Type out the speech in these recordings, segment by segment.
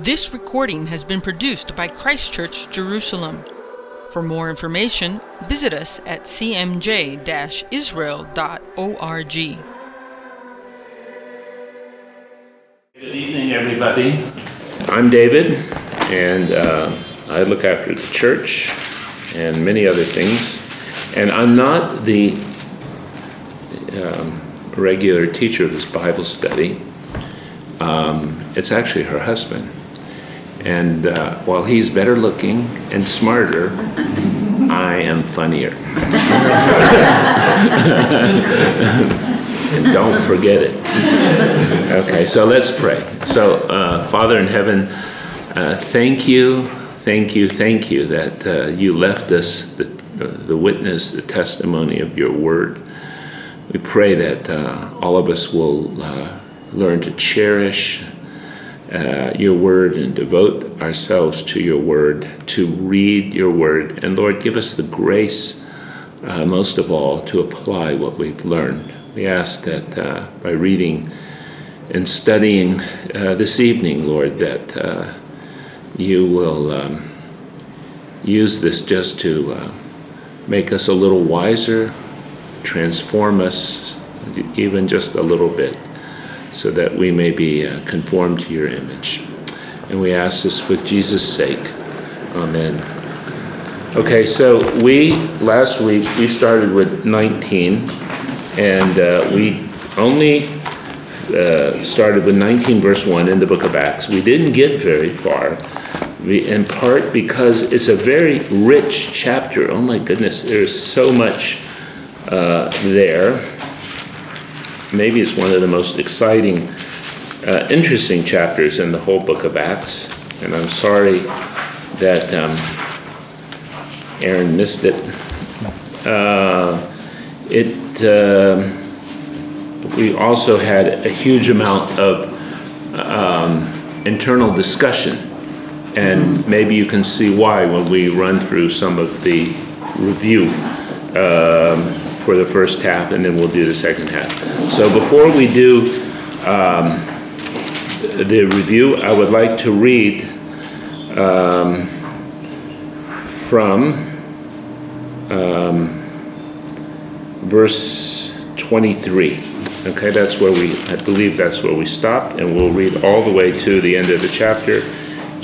This recording has been produced by Christ Church Jerusalem. For more information, visit us at cmj israel.org. Good evening, everybody. I'm David, and uh, I look after the church and many other things. And I'm not the um, regular teacher of this Bible study. Um, it's actually her husband. And uh, while he's better looking and smarter, I am funnier. and don't forget it. Okay, so let's pray. So, uh, Father in heaven, uh, thank you, thank you, thank you that uh, you left us the, the witness, the testimony of your word. We pray that uh, all of us will uh, learn to cherish uh, your word and devote ourselves to your word, to read your word. And Lord, give us the grace, uh, most of all, to apply what we've learned. We ask that uh, by reading and studying uh, this evening, Lord, that uh, you will um, use this just to make us a little wiser, transform us even just a little bit so that we may be uh, conformed to your image. And we ask this for Jesus' sake. Amen. Okay, so we, last week, we started with 19, and uh, we only uh, started with 19, verse 1 in the book of Acts. We didn't get very far, in part because it's a very rich chapter. Oh my goodness, there's so much uh, there maybe it's one of the most exciting, uh, interesting chapters in the whole book of Acts. And I'm sorry that um, Aaron missed it. Uh, it uh, we also had a huge amount of um, internal discussion, and maybe you can see why when we run through some of the review. Um, for the first half, and then we'll do the second half. So before we do um, the review, I would like to read um, from um, verse 23. Okay, that's where we, I believe that's where we stopped, and we'll read all the way to the end of the chapter.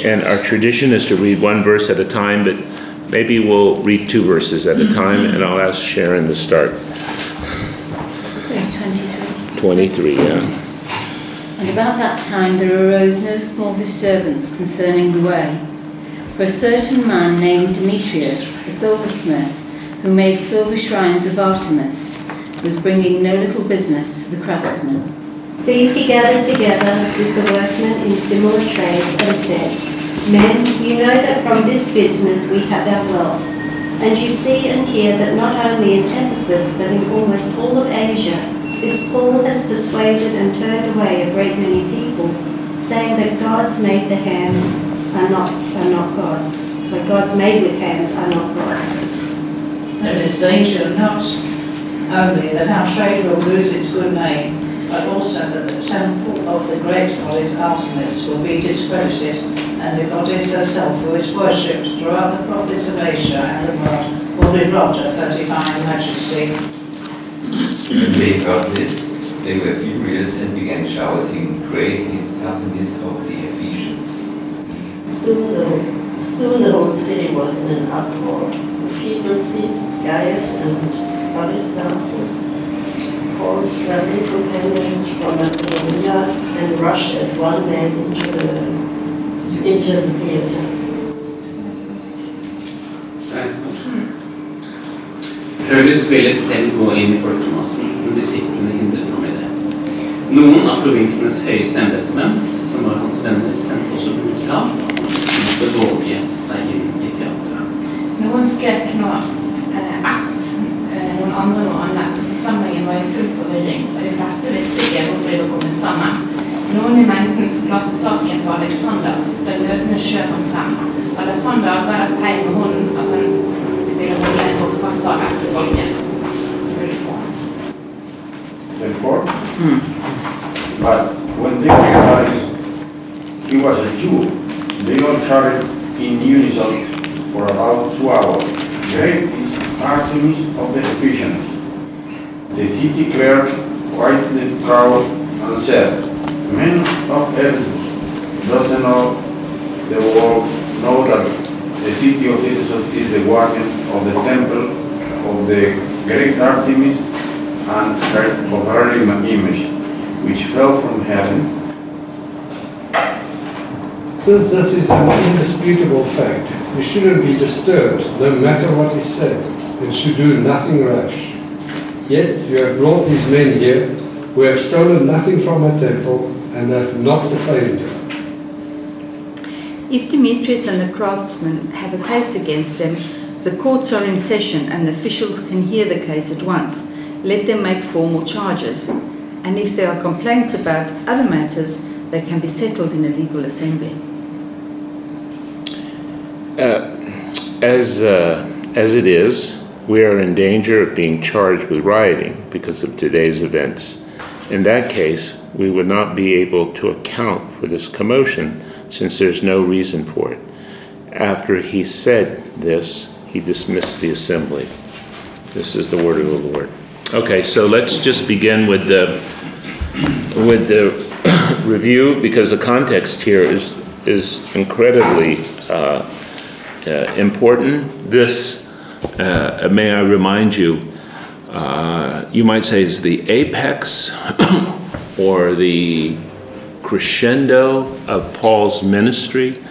And our tradition is to read one verse at a time, but Maybe we'll read two verses at a mm-hmm. time, and I'll ask Sharon to start. Verse 23. 23, yeah. And about that time there arose no small disturbance concerning the way. For a certain man named Demetrius, a silversmith, who made silver shrines of Artemis, was bringing no little business to the craftsmen. These he gathered together with the workmen in similar trades and said, Men, you know that from this business we have our wealth. And you see and hear that not only in Ephesus, but in almost all of Asia, this Paul has persuaded and turned away a great many people, saying that gods made the hands are not, are not gods. So gods made with hands are not gods. Is danger not only that our trade will lose its good name, but also that the temple of the great goddess Artemis will be discredited, and the goddess herself, who is worshipped throughout the province of Asia and the world, will be robbed of her divine majesty. When they heard this, they were furious and began shouting, Great is Artemis of the Ephesians. Soon the, soon the whole city was in an uproar. People seized Gaius and Aristarchus Paul's traveling companions from Macedonia and rushed as one man into the, into the theater. Paulus ville selv gå inn i folkemassen, men disiplene hindret ham i det. Noen av provinsens høyeste embetsmenn, som var hans venner, sendte også bud til ham om at han måtte våge seg inn i teatret. Noen skrek nå eh, ett, eh, noen andre noe annet. Forsamlingen var i full forvirring, og de fleste visste ikke hvorfor de var kommet sammen. Noen i mengden forklarte saken for Alexander da løpende skjøv ham frem. Alexander ga et tegn med hånden at han ville holde en forsvarssag etter folket. Mm. But when they realized he was a Jew. They all shouted in unison for about two hours. Great is Artemis of the Ephesians. The city clerk the crowd and said, Men of Ephesus, doesn't know the world know that the city of Ephesus is the guardian of the temple of the great Artemis and her, of her image, which fell from heaven Since this is an indisputable fact, you shouldn't be disturbed, no matter what is said, and should do nothing rash. Yet you have brought these men here who have stolen nothing from a temple and have not defamed it. If Demetrius and the craftsmen have a case against them, the courts are in session and the officials can hear the case at once. Let them make formal charges. And if there are complaints about other matters, they can be settled in a legal assembly. Uh, as, uh, as it is, we are in danger of being charged with rioting because of today's events. In that case, we would not be able to account for this commotion since there's no reason for it. After he said this, he dismissed the assembly. This is the word of the Lord. Okay, so let's just begin with the with the review because the context here is is incredibly uh, uh, important. This, uh, may I remind you, uh, you might say is the apex or the crescendo of Paul's ministry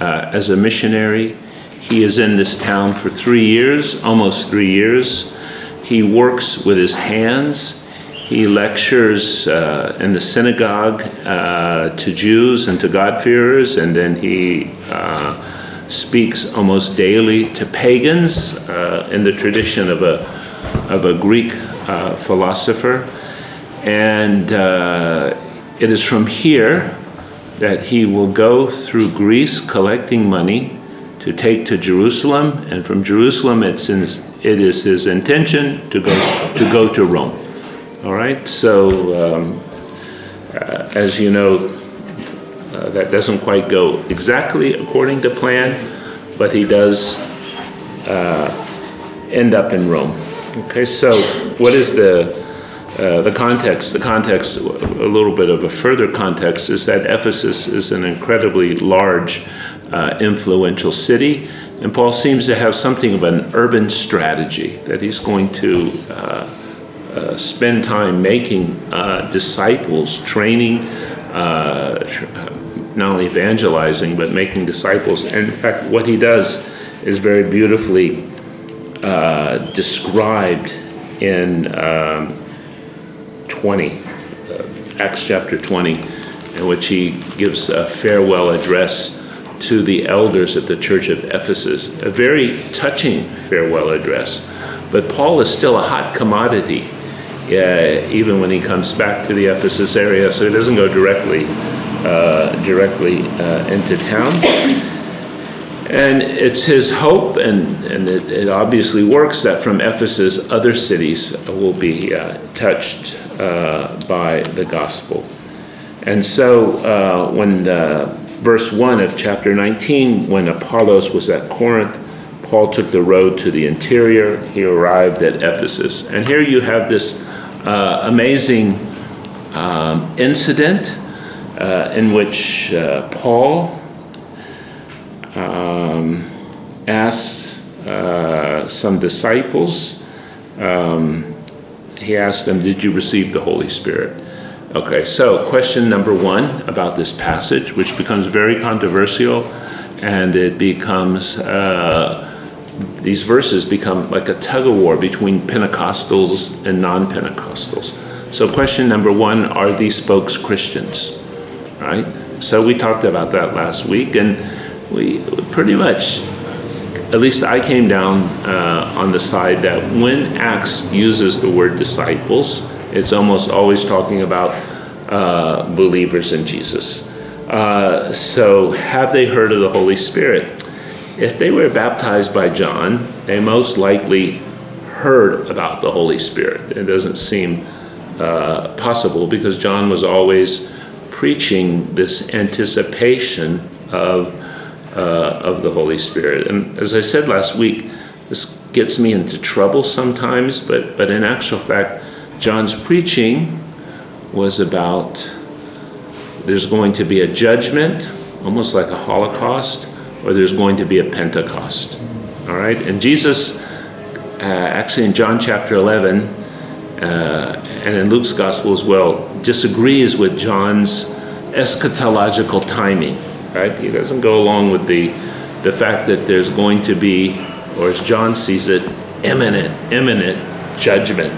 uh, as a missionary. He is in this town for three years, almost three years. He works with his hands. He lectures uh, in the synagogue uh, to Jews and to God-fearers, and then he uh, speaks almost daily to pagans uh, in the tradition of a, of a Greek uh, philosopher. And uh, it is from here that he will go through Greece collecting money to take to Jerusalem, and from Jerusalem it's in, it is his intention to go to go to Rome. All right, so um, uh, as you know, uh, that doesn't quite go exactly according to plan, but he does uh, end up in Rome. Okay, so what is the uh, the context, the context, a little bit of a further context, is that Ephesus is an incredibly large, uh, influential city, and Paul seems to have something of an urban strategy that he's going to uh, uh spend time making uh, disciples, training, not only evangelizing, but making disciples. And in fact, what he does is very beautifully described in. Um, 20, uh, Acts chapter 20, in which he gives a farewell address to the elders at the church of Ephesus. A very touching farewell address. But Paul is still a hot commodity, uh, even when he comes back to the Ephesus area, so he doesn't go directly, uh, directly uh, into town. And it's his hope, and, and it, it, obviously works, that from Ephesus, other cities will be uh, touched uh, by the gospel. And so, uh, when verse 1 of chapter 19, when Apollos was at Corinth, Paul took the road to the interior. He arrived at Ephesus. And here you have this uh, amazing um, incident uh, in which uh, Paul um, asked uh, some disciples, um, he asked them, Did you receive the Holy Spirit? Okay, so question number one about this passage, which becomes very controversial, and it becomes, uh, these verses become like a tug of war between Pentecostals and non Pentecostals. So, question number one are these folks Christians? Right? So, we talked about that last week, and we pretty much, at least I came down uh, on the side that when Acts uses the word disciples, it's almost always talking about uh, believers in Jesus. Uh, so, have they heard of the Holy Spirit? If they were baptized by John, they most likely heard about the Holy Spirit. It doesn't seem uh, possible because John was always preaching this anticipation of, uh, of the Holy Spirit. And as I said last week, this gets me into trouble sometimes, but, but in actual fact, John's preaching was about there's going to be a judgment, almost like a Holocaust, or there's going to be a Pentecost. All right? And Jesus, uh, actually in John chapter 11, uh, and in Luke's gospel as well, disagrees with John's eschatological timing. Right? He doesn't go along with the the fact that there's going to be, or as John sees it, imminent, imminent judgment.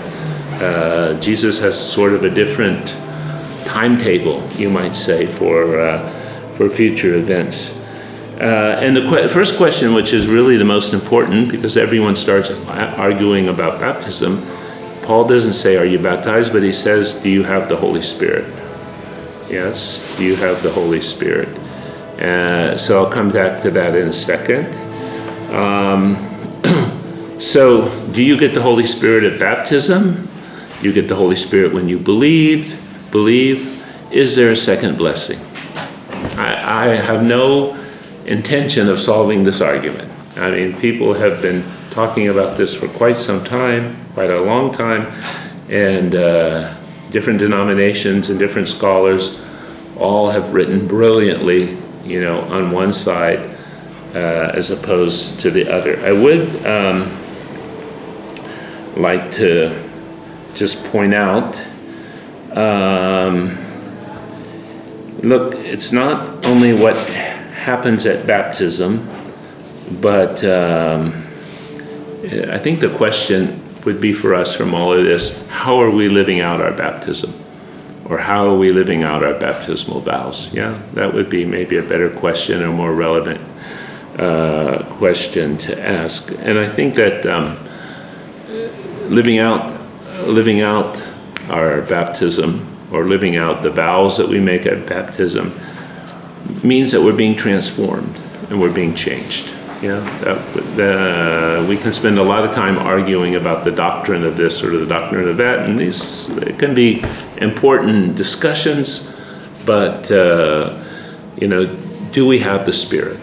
Uh, Jesus has sort of a different timetable, you might say, for uh, for future events. Uh, and the que- first question, which is really the most important, because everyone starts arguing about baptism, Paul doesn't say, Are you baptized? but he says, Do you have the Holy Spirit? Yes, you have the Holy Spirit? Uh, so I'll come back to that in a second. Um, so, do you get the Holy Spirit at baptism? You get the Holy Spirit when you believed, believe. Is there a second blessing? I, I have no intention of solving this argument. I mean, people have been talking about this for quite some time, quite a long time, and uh, different denominations and different scholars all have written brilliantly, you know, on one side uh, as opposed to the other. I would um, like to just point out um, look, it's not only what happens at baptism, but um, I think the question would be for us from all of this how are we living out our baptism? Or how are we living out our baptismal vows? Yeah, that would be maybe a better question, or more relevant uh, question to ask. And I think that um, living out, living out our baptism or living out the vows that we make at baptism means that we're being transformed and we're being changed. Yeah, that, we can spend a lot of time arguing about the doctrine of this or the doctrine of that, and these can be important discussions. But uh, you know, do we have the Spirit?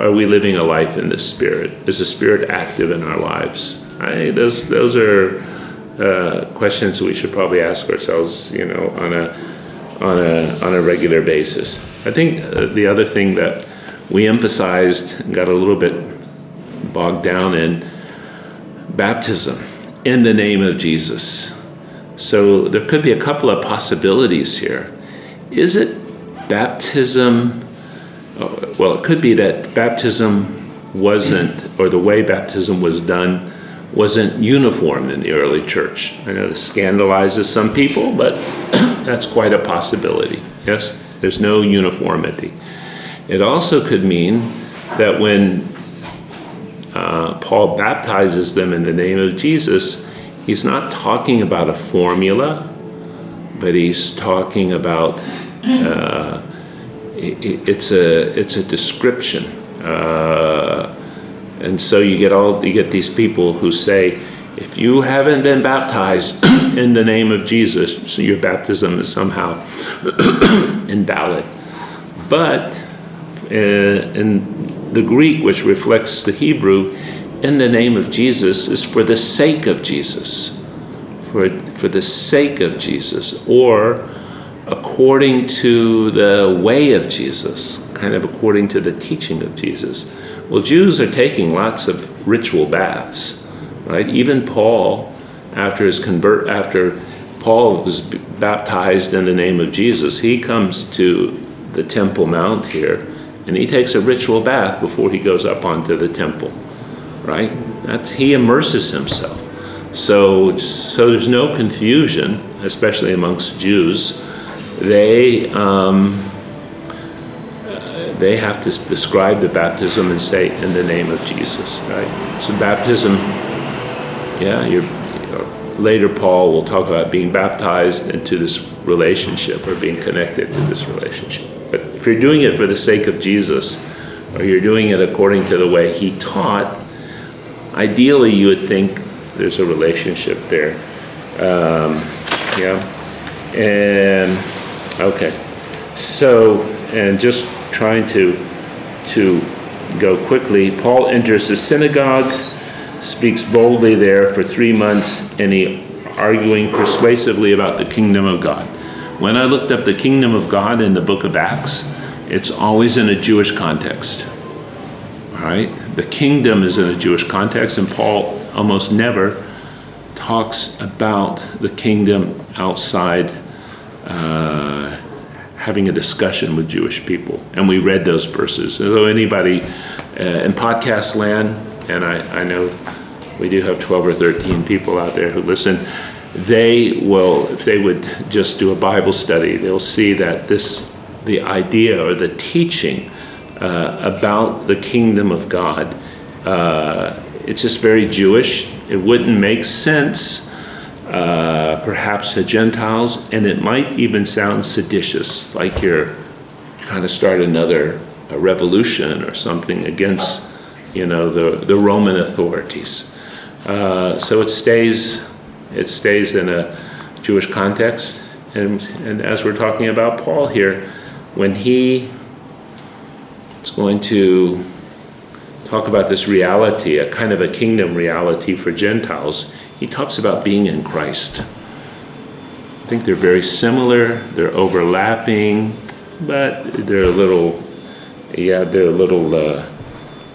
Are we living a life in the Spirit? Is the Spirit active in our lives? I, those those are uh, questions we should probably ask ourselves. You know, on a on a on a regular basis. I think uh, the other thing that we emphasized and got a little bit bogged down in baptism in the name of Jesus. So there could be a couple of possibilities here. Is it baptism? Uh, well, it could be that baptism wasn't, or the way baptism was done wasn't uniform in the early church. I know this scandalizes some people, but that's quite a possibility. Yes? There's no uniformity. It also could mean that when uh, Paul baptizes them in the name of Jesus, he's not talking about a formula, but he's talking about uh, it, it's a it's a description, uh, and so you get all you get these people who say, if you haven't been baptized in the name of Jesus, so your baptism is somehow invalid. But Uh, in the Greek, which reflects the Hebrew, in the name of Jesus is for the sake of Jesus, for, for the sake of Jesus, or according to the way of Jesus, kind of according to the teaching of Jesus. Well, Jews are taking lots of ritual baths, right? Even Paul, after his convert, after Paul was baptized in the name of Jesus, he comes to the Temple Mount here and he takes a ritual bath before he goes up onto the temple, right? That's, he immerses himself. So, so there's no confusion, especially amongst Jews. They, um, uh, they have to describe the baptism and say, in the name of Jesus, right? So baptism, yeah, you're, later Paul will talk about being baptized into this relationship or being connected to this relationship. If you're doing it for the sake of Jesus, or you're doing it according to the way he taught, ideally you would think there's a relationship there. Um, yeah. And, okay. So, and just trying to to go quickly, Paul enters the synagogue, speaks boldly there for three months, and he arguing persuasively about the kingdom of God. When I looked up the kingdom of God in the book of Acts, it's always in a Jewish context. All right? The kingdom is in a Jewish context, and Paul almost never talks about the kingdom outside uh, having a discussion with Jewish people. And we read those verses. So, anybody uh, in podcast land, and I, I know we do have 12 or 13 people out there who listen, they will, if they would just do a Bible study, they'll see that this, the idea or the teaching uh, about the kingdom of God, uh, it's just very Jewish. It wouldn't make sense, uh, perhaps, to Gentiles, and it might even sound seditious, like you're trying to start another revolution or something against, you know, the, the Roman authorities. Uh, so it stays, it stays in a Jewish context, and and as we're talking about Paul here, when he is going to talk about this reality, a kind of a kingdom reality for Gentiles, he talks about being in Christ. I think they're very similar, they're overlapping, but they're a little, yeah, they're a little, uh,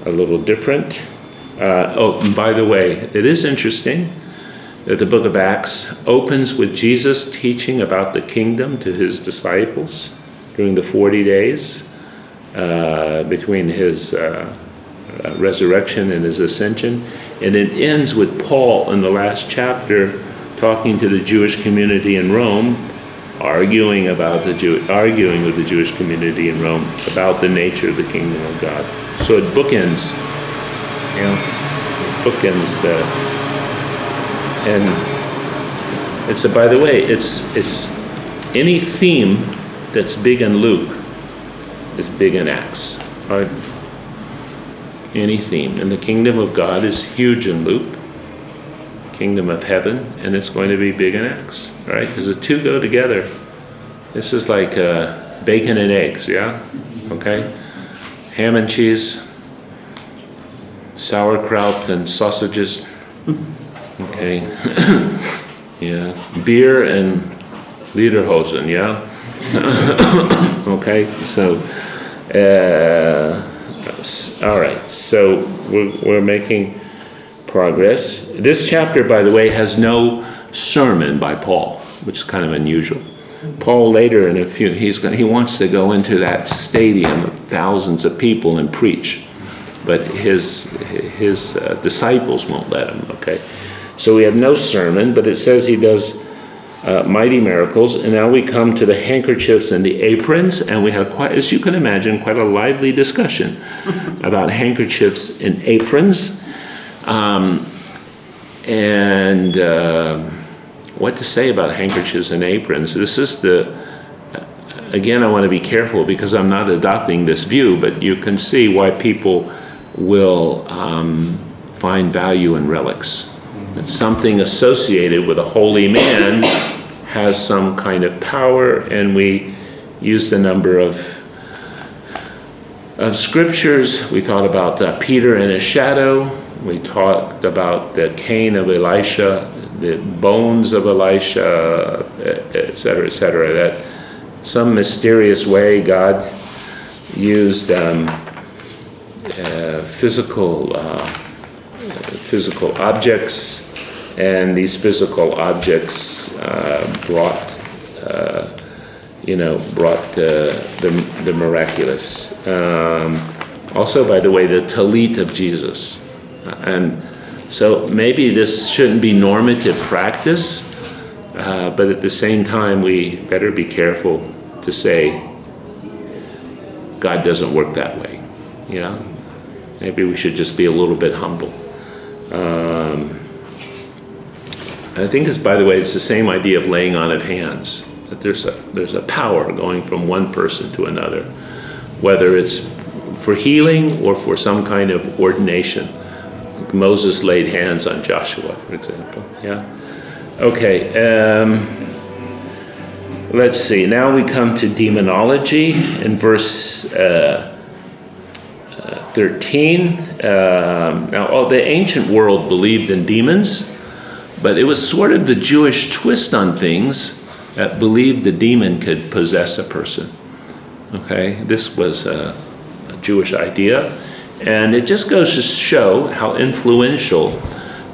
a little different. Uh, oh, by the way, it is interesting the book of Acts opens with Jesus teaching about the kingdom to his disciples during the 40 days uh, between his uh, uh, resurrection and his ascension. And it ends with Paul in the last chapter talking to the Jewish community in Rome, arguing about the Jew, arguing with the Jewish community in Rome about the nature of the kingdom of God. So it bookends, you know, bookends the, and it's a, by the way, it's it's any theme that's big in Luke is big in Acts, right? any theme. And the kingdom of God is huge in Luke, kingdom of heaven, and it's going to be big in Acts, right? Because the two go together. This is like uh, bacon and eggs, yeah? Okay? Ham and cheese, sauerkraut and sausages. Okay. yeah. Beer and lederhosen, yeah? okay, so. Uh, all right, so we're, we're making progress. This chapter, by the way, has no sermon by Paul, which is kind of unusual. Paul later in a few he's he wants to go into that stadium of thousands of people and preach, but his his uh, disciples won't let him. Okay, so we have no sermon, but it says he does uh, mighty miracles. And now we come to the handkerchiefs and the aprons, and we have quite, as you can imagine, quite a lively discussion about handkerchiefs and aprons, um, and uh, what to say about handkerchiefs and aprons. This is the again, I want to be careful because I'm not adopting this view, but you can see why people will um, find value in relics. It's something associated with a holy man has some kind of power, and we used a number of of scriptures. We thought about uh, Peter and his shadow. We talked about the cane of Elisha, the bones of Elisha, et cetera, et cetera. That some mysterious way God used um, uh, physical uh, physical objects and these physical objects uh, brought, uh, you know, brought uh, the, the miraculous. Um, also, by the way, the talit of Jesus. And so maybe this shouldn't be normative practice, uh, but at the same time, we better be careful to say God doesn't work that way. You know, maybe we should just be a little bit humble. Um, I think it's, by the way, it's the same idea of laying on of hands. That there's a, there's a power going from one person to another, whether it's for healing or for some kind of ordination. Moses laid hands on Joshua, for example. Yeah. Okay. Um, let's see. Now we come to demonology in verse uh, 13. Um, now, oh, the ancient world believed in demons, but it was sort of the Jewish twist on things that believed the demon could possess a person. Okay, this was a, a Jewish idea, and it just goes to show how influential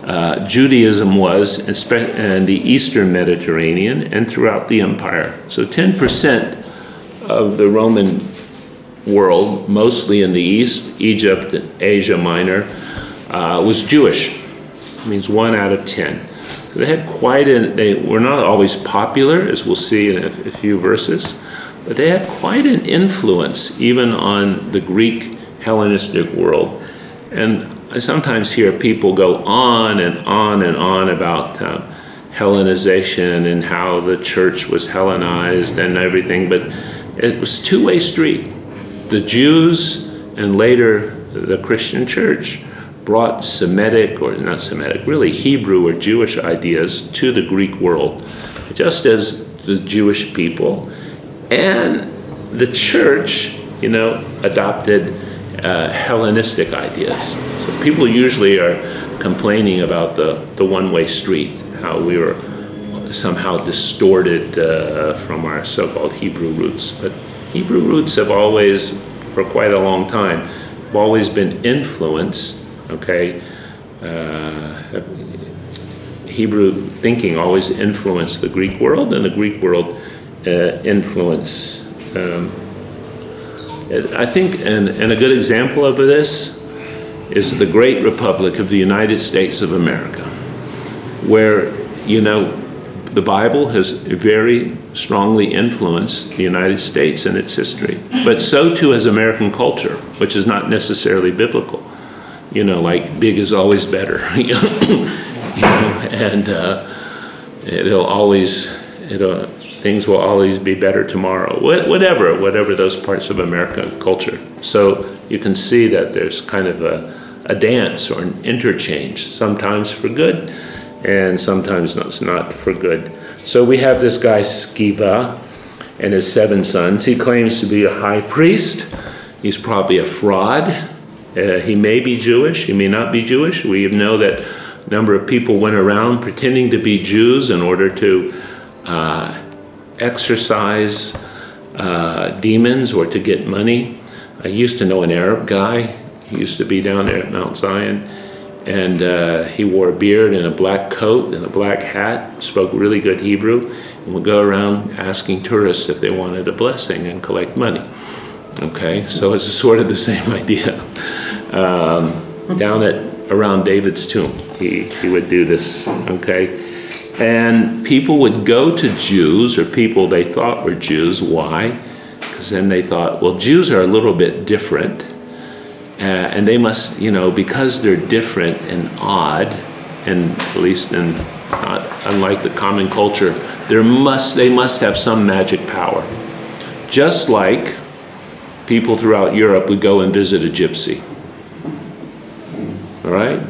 uh, Judaism was in the Eastern Mediterranean and throughout the empire. So 10% of the Roman world, mostly in the East, Egypt and Asia Minor, uh, was Jewish. It means one out of 10. So they had quite a, they were not always popular, as we'll see in a, a few verses, but they had quite an influence even on the Greek Hellenistic world. And I sometimes hear people go on and on and on about uh, Hellenization and how the church was Hellenized and everything, but it was two-way street. The Jews and later the Christian church brought Semitic, or not Semitic, really Hebrew or Jewish ideas to the Greek world, just as the Jewish people and the church, you know, adopted uh, Hellenistic ideas. So people usually are complaining about the, the one way street, how we were somehow distorted uh, from our so called Hebrew roots. But Hebrew roots have always, for quite a long time, have always been influenced, okay? Uh, Hebrew thinking always influenced the Greek world, and the Greek world uh, influenced. Um, I think, and, and a good example of this is the great republic of the United States of America, where, you know, the Bible has very strongly influenced the United States and its history, but so too has American culture, which is not necessarily biblical. You know, like big is always better, you know, and uh, it'll always, it'll, things will always be better tomorrow. Whatever, whatever those parts of American culture. So you can see that there's kind of a, a dance or an interchange, sometimes for good and sometimes not, not for good. So we have this guy Sceva and his seven sons. He claims to be a high priest. He's probably a fraud. Uh, he may be Jewish, he may not be Jewish. We know that a number of people went around pretending to be Jews in order to uh, exorcise uh, demons or to get money. I used to know an Arab guy. He used to be down there at Mount Zion. And uh, he wore a beard and a black coat and a black hat, spoke really good Hebrew, and would go around asking tourists if they wanted a blessing and collect money. Okay, so it's sort of the same idea. Um, down at around David's tomb, he, he would do this. Okay, and people would go to Jews or people they thought were Jews. Why? Because then they thought, well, Jews are a little bit different. Uh, and they must, you know, because they're different and odd, and at least in not unlike the common culture, there must they must have some magic power. Just like people throughout Europe would go and visit a gypsy. All right?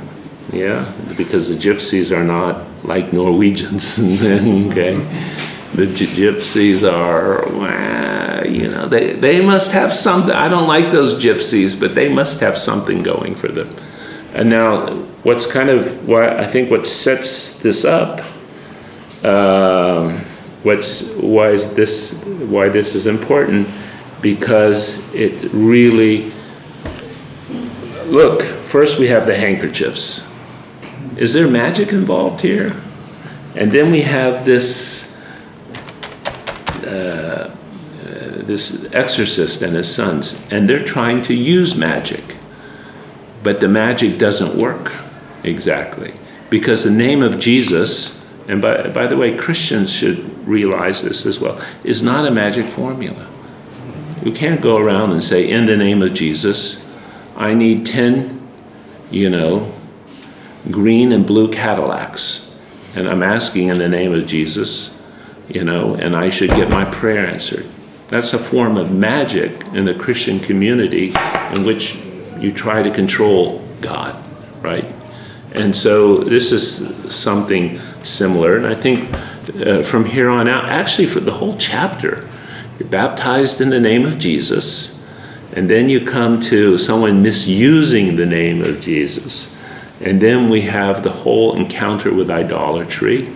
Yeah, because the gypsies are not like Norwegians. okay, the gypsies are, well, you know, they, they must have something. I don't like those gypsies, but they must have something going for them. And now, what's kind of what I think what sets this up, uh, what's why is this why this is important, because it really look. First, we have the handkerchiefs is there magic involved here? And then we have this uh, uh, this exorcist and his sons, and they're trying to use magic, but the magic doesn't work exactly because the name of Jesus, and by, by the way, Christians should realize this as well, is not a magic formula. You can't go around and say, in the name of Jesus, I need 10, you know, green and blue Cadillacs. And I'm asking in the name of Jesus, you know, and I should get my prayer answered. That's a form of magic in the Christian community in which you try to control God, right? And so this is something similar. And I think uh, from here on out, actually, for the whole chapter. You're baptized in the name of Jesus, and then you come to someone misusing the name of Jesus. And then we have the whole encounter with idolatry.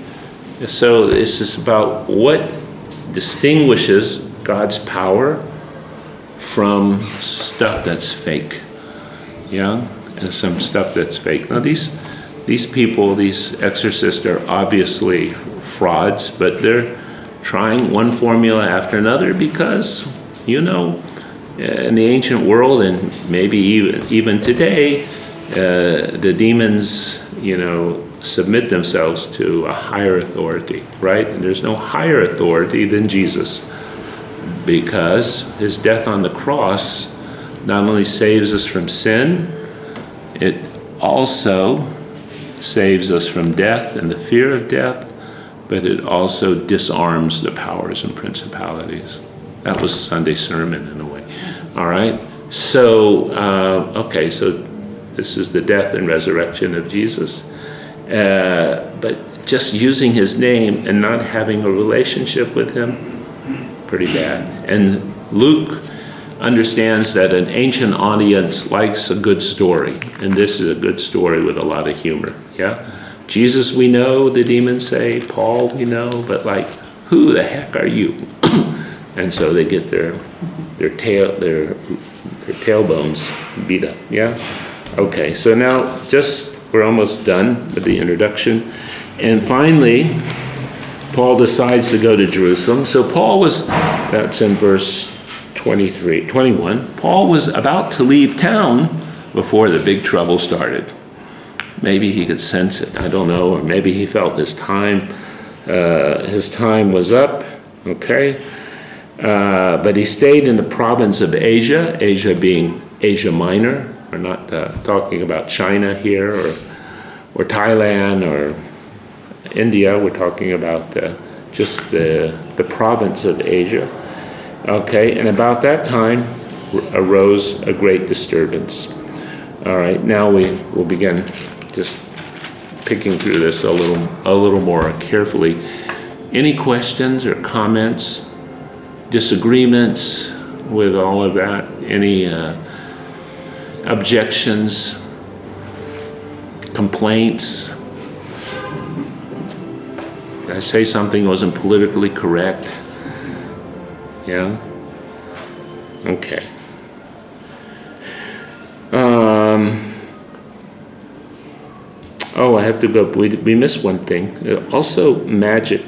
So this is about what distinguishes God's power from stuff that's fake. Yeah? And some stuff that's fake. Now these these people, these exorcists are obviously frauds, but they're trying one formula after another because, you know, in the ancient world and maybe even, even today, uh, the demons, you know, submit themselves to a higher authority, right? And there's no higher authority than Jesus because his death on the cross not only saves us from sin, it also saves us from death and the fear of death, but it also disarms the powers and principalities. That was Sunday sermon in a way. All right? So, uh, okay, so this is the death and resurrection of Jesus. Uh, but just using his name and not having a relationship with him, pretty bad. And Luke understands that an ancient audience likes a good story, and this is a good story with a lot of humor. Yeah? Jesus, we know, the demons say, Paul, we know, but like, who the heck are you? and so they get their their tail their their tailbones beat up. Yeah? Okay, so now just we're almost done with the introduction. And finally, Paul decides to go to Jerusalem. So Paul was that's in verse 23, 21. Paul was about to leave town before the big trouble started. Maybe he could sense it. I don't know, or maybe he felt his time uh, his time was up. Okay, uh, but he stayed in the province of Asia. Asia being Asia Minor. We're not uh, talking about China here or or Thailand or India. We're talking about uh, just the the province of Asia. Okay, and about that time arose a great disturbance. All right, now we will begin just picking through this a little a little more carefully. Any questions or comments, disagreements with all of that? Any uh, objections, complaints? I say something wasn't politically correct? Yeah? Okay. Um, oh, I have to go. We, we missed one thing. Uh, Also, magic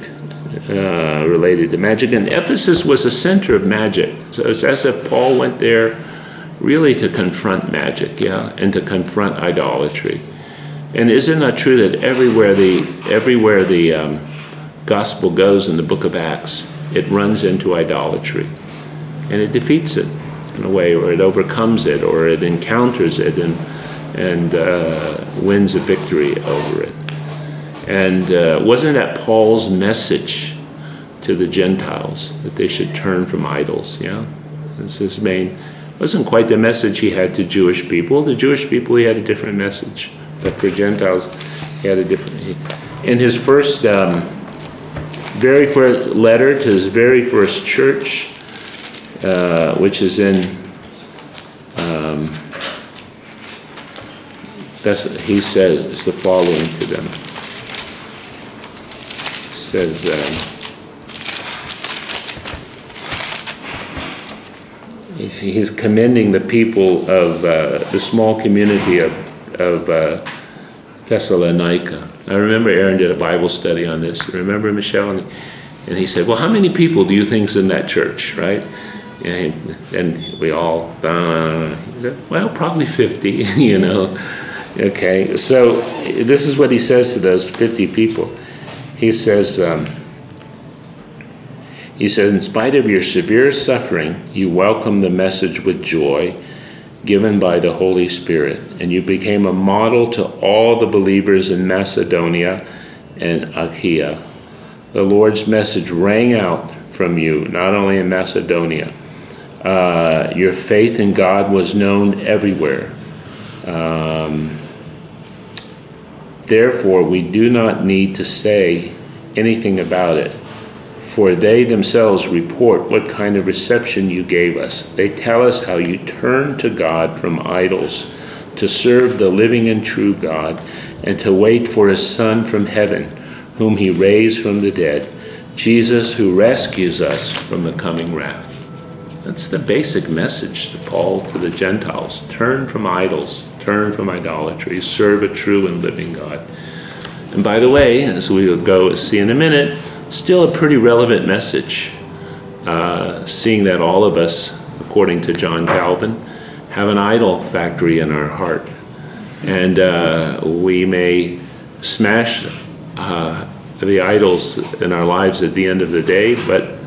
uh, related to magic. And Ephesus was a center of magic. So it's as if Paul went there really to confront magic, yeah, and to confront idolatry. And isn't that true that everywhere the everywhere the um, gospel goes in the book of Acts, it runs into idolatry, and it defeats it in a way, or it overcomes it, or it encounters it, and and uh, wins a victory over it. And uh, wasn't that Paul's message to the Gentiles that they should turn from idols? Yeah, that's his main. Wasn't quite the message he had to Jewish people. The Jewish people he had a different message, but for Gentiles he had a different. In his first, um, very first letter to his very first church, uh, which is in. Um, that's, he says is the following to them. Says, um, he's, he's commending the people of uh, the small community of, of uh, Thessalonica. I remember Aaron did a Bible study on this. Remember Michelle? And, and he said, "Well, how many people do you think's in that church, right?" And, and we all, uh, well, probably fifty, you know. Okay, so this is what he says to those 50 people. He says, um, he says, in spite of your severe suffering, you welcome the message with joy given by the Holy Spirit, and you became a model to all the believers in Macedonia and Achaia. The Lord's message rang out from you, not only in Macedonia. Uh, your faith in God was known everywhere. Um, Therefore, we do not need to say anything about it. For they themselves report what kind of reception you gave us. They tell us how you turned to God from idols to serve the living and true God and to wait for his Son from heaven, whom he raised from the dead, Jesus who rescues us from the coming wrath. That's the basic message to Paul to the Gentiles. Turn from idols, turn from idolatry, serve a true and living God. And by the way, as we will go see in a minute, still a pretty relevant message, uh, seeing that all of us, according to John Calvin, have an idol factory in our heart. And uh, we may smash uh, the idols in our lives at the end of the day, but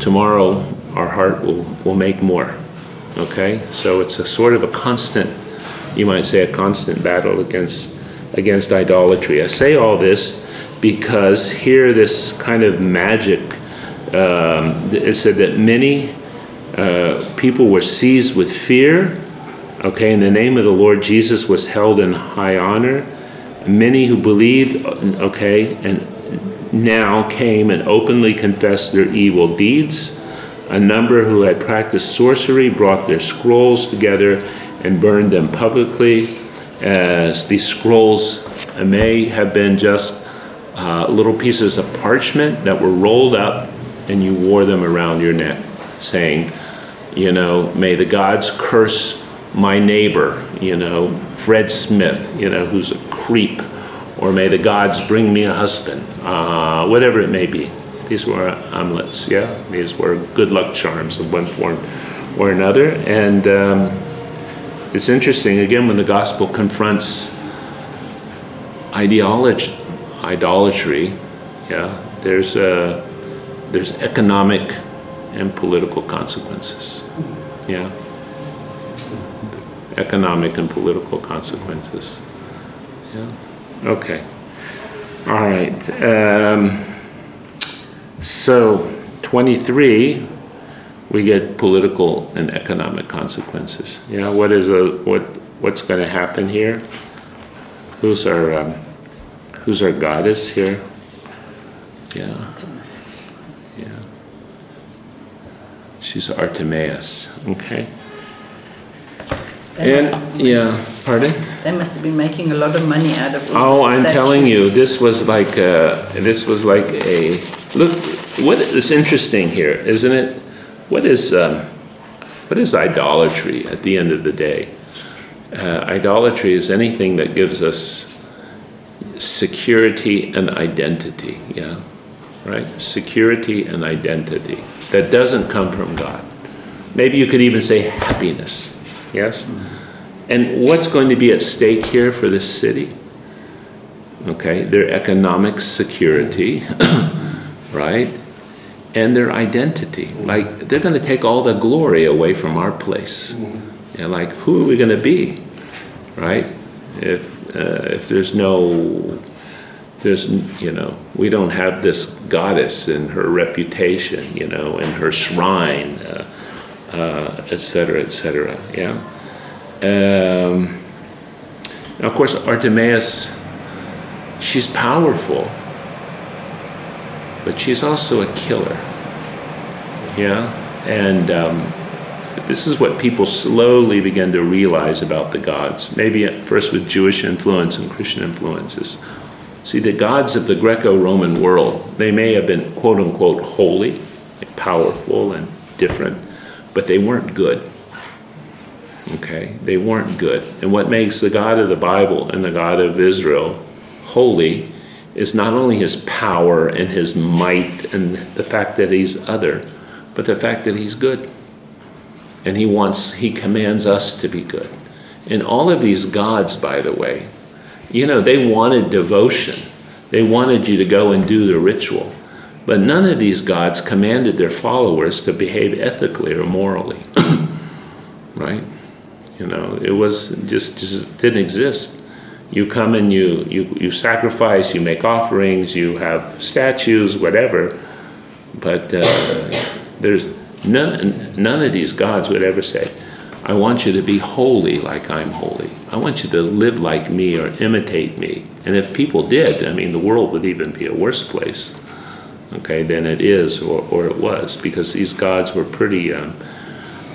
tomorrow our heart will, will make more. Okay? So it's a sort of a constant, you might say, a constant battle against, against idolatry. I say all this because here, this kind of magic, um, it said that many uh, people were seized with fear. Okay, in the name of the Lord Jesus was held in high honor. Many who believed, okay, and now came and openly confessed their evil deeds. A number who had practiced sorcery brought their scrolls together and burned them publicly. As these scrolls may have been just uh, little pieces of parchment that were rolled up and you wore them around your neck, saying, you know, may the gods curse my neighbor, you know, Fred Smith, you know, who's a creep, or may the gods bring me a husband, uh, whatever it may be. These were amulets, yeah? These were good luck charms of one form or another. And um, it's interesting, again, when the gospel confronts ideology, idolatry, yeah, there's, a, there's economic and political consequences. Yeah. Economic and political consequences. Yeah. Okay. All right. Um, so, 23, we get political and economic consequences. Yeah. What is a what? What's going to happen here? Who's our um, Who's our goddess here? Yeah. Yeah. She's Artemis, okay? They and, yeah, pardon? They must have been making a lot of money out of Oh, I'm telling you, this was like, a, this was like a, look, what is interesting here, isn't it? What is, um, what is idolatry at the end of the day? Uh, idolatry is anything that gives us security and identity, yeah? Right? Security and identity that doesn't come from God. Maybe you could even say happiness. Yes? And what's going to be at stake here for this city? Okay, their economic security, right? And their identity. Like, they're going to take all the glory away from our place. Mm-hmm. And like, who are we going to be? Right? If, uh, if there's no there's you know we don't have this goddess and her reputation you know and her shrine uh, uh, et cetera et cetera yeah? Um, of course artemis she's powerful but she's also a killer yeah? And um, this is what people slowly begin to realize about the gods maybe at first with jewish influence and christian influences See, the gods of the Greco Roman world, they may have been quote unquote holy, powerful, and different, but they weren't good. Okay? They weren't good. And what makes the God of the Bible and the God of Israel holy is not only his power and his might and the fact that he's other, but the fact that he's good. And he wants, he commands us to be good. And all of these gods, by the way, you know, they wanted devotion. They wanted you to go and do the ritual. But none of these gods commanded their followers to behave ethically or morally. right? You know, it was just, just didn't exist. You come and you, you, you sacrifice, you make offerings, you have statues, whatever. But uh, there's none, none of these gods would ever say, I want you to be holy like I'm holy. I want you to live like me or imitate me. And if people did, I mean, the world would even be a worse place, okay, than it is or, or it was, because these gods were pretty, um,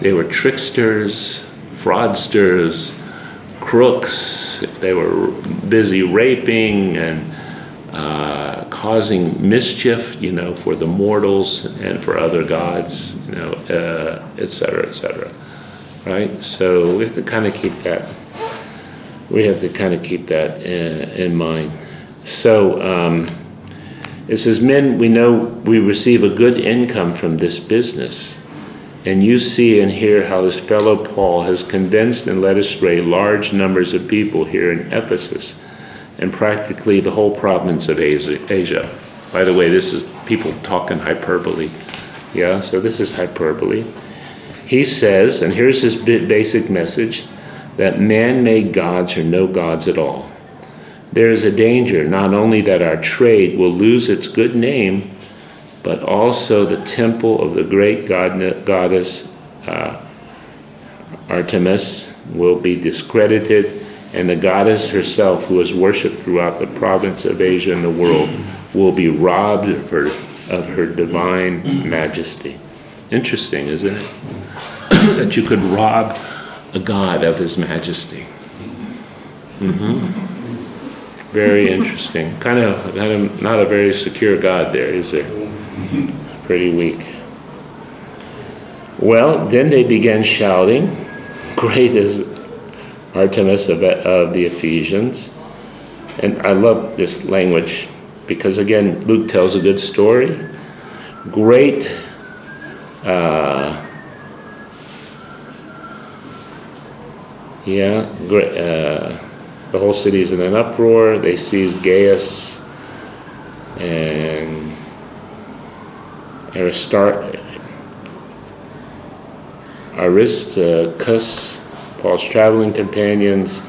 they were tricksters, fraudsters, crooks. They were busy raping and uh, causing mischief, you know, for the mortals and for other gods, you know, uh, et cetera, et cetera. Right? So we have to kind of keep that. We have to kind of keep that in, in mind. So um, it says, men, we know we receive a good income from this business. And you see and hear how this fellow Paul has convinced and led astray large numbers of people here in Ephesus and practically the whole province of Asia. By the way, this is people talking hyperbole. Yeah, so this is hyperbole. He says, and here's his basic message that man made gods are no gods at all. There is a danger not only that our trade will lose its good name, but also the temple of the great god, goddess uh, Artemis will be discredited, and the goddess herself, who is worshipped throughout the province of Asia and the world, will be robbed of her, of her divine majesty. Interesting, isn't it? that you could rob a god of his majesty. Mm-hmm. Very interesting. Kind of, kind of not a very secure God there, is there? Pretty weak. Well, then they began shouting, Great is Artemis of, of the Ephesians. And I love this language because, again, Luke tells a good story. Great. Uh, yeah, great. Uh, the whole city is in an uproar. They seize Gaius and Aristar- Aristarchus, Paul's traveling companions,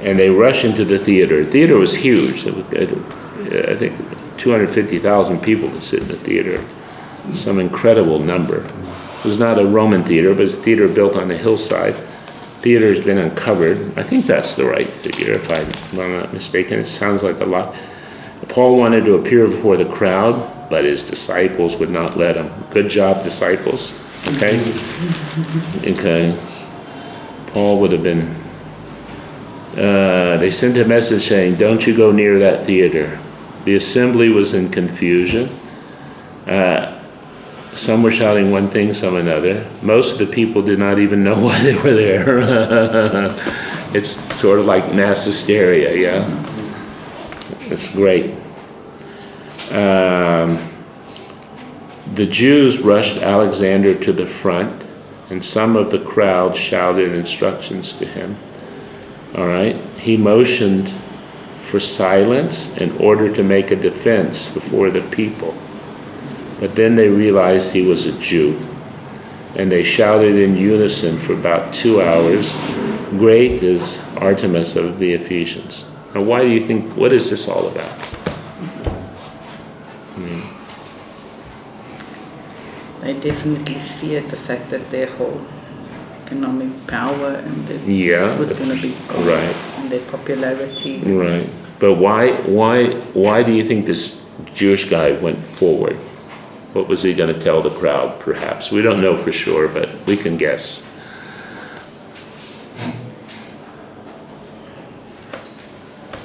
and they rush into the theater. The theater was huge. I think 250,000 people could sit in the theater. Some incredible number. It was not a Roman theater, but it's a theater built on the hillside. Theater has been uncovered. I think that's the right figure, if I'm not mistaken. It sounds like a lot. Paul wanted to appear before the crowd but his disciples would not let him. Good job, disciples. Okay? Okay. Paul would have been. Uh, they sent a message saying, Don't you go near that theater. The assembly was in confusion. Uh, some were shouting one thing, some another. Most of the people did not even know why they were there. it's sort of like mass hysteria, yeah? It's great. Um, the Jews rushed Alexander to the front, and some of the crowd shouted instructions to him. All right? He motioned for silence in order to make a defense before the people. But then they realized he was a Jew, and they shouted in unison for about two hours Great is Artemis of the Ephesians. Now, why do you think, what is this all about? They definitely feared the fact that their whole economic power and the, yeah, was going to be gone right. and their popularity. Right. But why, why, why do you think this Jewish guy went forward? What was he going to tell the crowd, perhaps? We don't know for sure, but we can guess.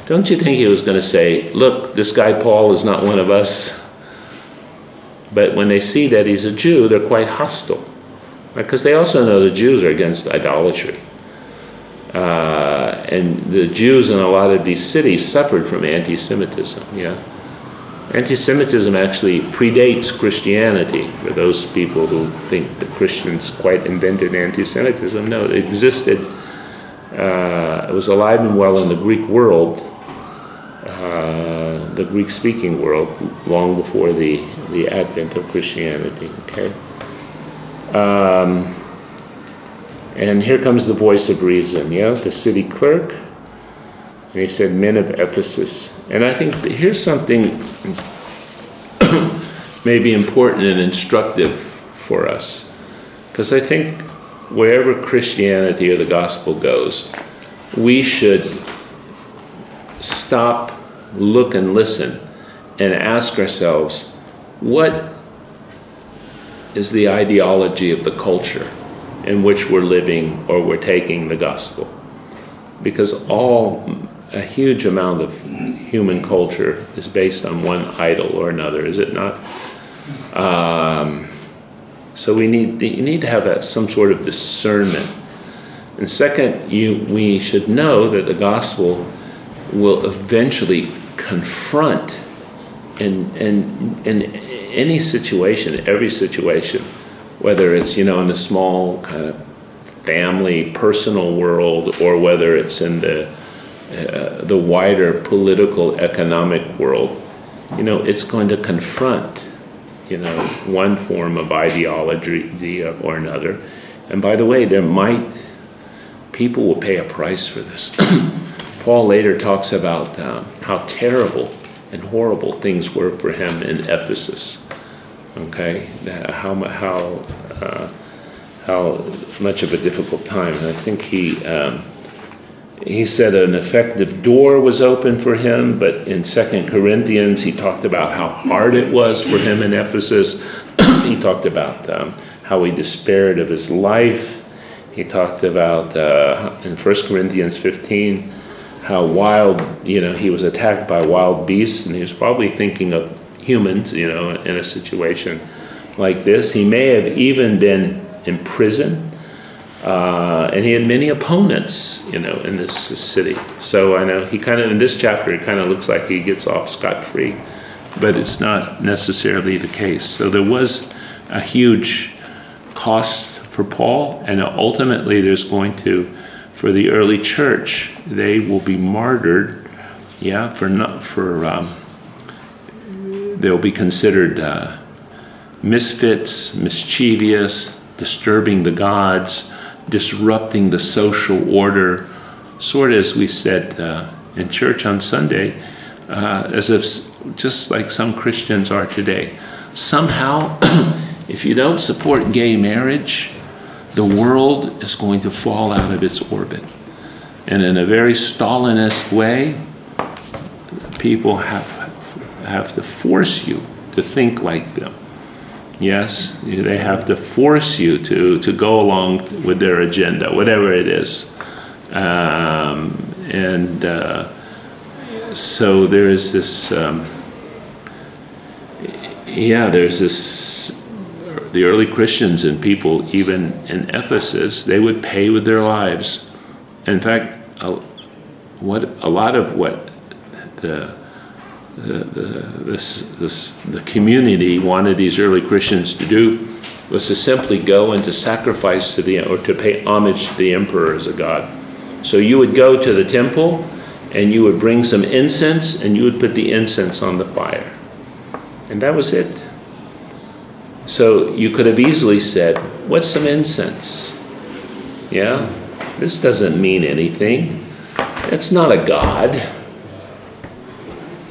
Don't you think he was going to say, Look, this guy Paul is not one of us? But when they see that he's a Jew, they're quite hostile. Because they also know the Jews are against idolatry. Uh, and the Jews in a lot of these cities suffered from anti Semitism. Yeah? Anti Semitism actually predates Christianity. For those people who think that Christians quite invented anti Semitism, no, it existed. Uh, it was alive and well in the Greek world, uh, the Greek speaking world, long before the the advent of Christianity. Okay. Um, and here comes the voice of reason, yeah, the city clerk. And he said, Men of Ephesus. And I think here's something maybe important and instructive for us. Because I think wherever Christianity or the gospel goes, we should stop, look, and listen and ask ourselves what is the ideology of the culture in which we're living or we're taking the gospel? Because all, a huge amount of human culture is based on one idol or another, is it not? Um, so we need, you need to have a, some sort of discernment. And second, you, we should know that the gospel will eventually confront in, in, in any situation, every situation, whether it's, you know, in a small kind of family, personal world, or whether it's in the, uh, the wider political, economic world, you know, it's going to confront, you know, one form of ideology or another. And by the way, there might, people will pay a price for this. Paul later talks about um, how terrible and horrible things were for him in Ephesus. Okay, how how uh, how much of a difficult time. And I think he um, he said an effective door was open for him, but in Second Corinthians he talked about how hard it was for him in Ephesus. he talked about um, how he despaired of his life. He talked about uh, in First Corinthians 15 how wild, you know, he was attacked by wild beasts, and he was probably thinking of humans, you know, in a situation like this. He may have even been imprisoned, uh, and he had many opponents, you know, in this city. So I know he kind of, in this chapter, it kind of looks like he gets off scot free, but it's not necessarily the case. So there was a huge cost for Paul, and ultimately there's going to for the early church, they will be martyred, yeah, for not for um, they'll be considered uh, misfits, mischievous, disturbing the gods, disrupting the social order, sort of as we said uh, in church on Sunday, uh, as if just like some Christians are today. Somehow, if you don't support gay marriage, the world is going to fall out of its orbit. And in a very Stalinist way, people have, have to force you to think like them. Yes, they have to force you to, to go along with their agenda, whatever it is. Um, and uh, so there is this, um, yeah, there's this the early Christians and people, even in Ephesus, they would pay with their lives. In fact, a, what a lot of what the the, the, this, this, the community wanted these early Christians to do was to simply go and to sacrifice to the or to pay homage to the emperor as a god. So you would go to the temple and you would bring some incense and you would put the incense on the fire. And that was it. So you could have easily said, What's some incense? Yeah? This doesn't mean anything. It's not a god.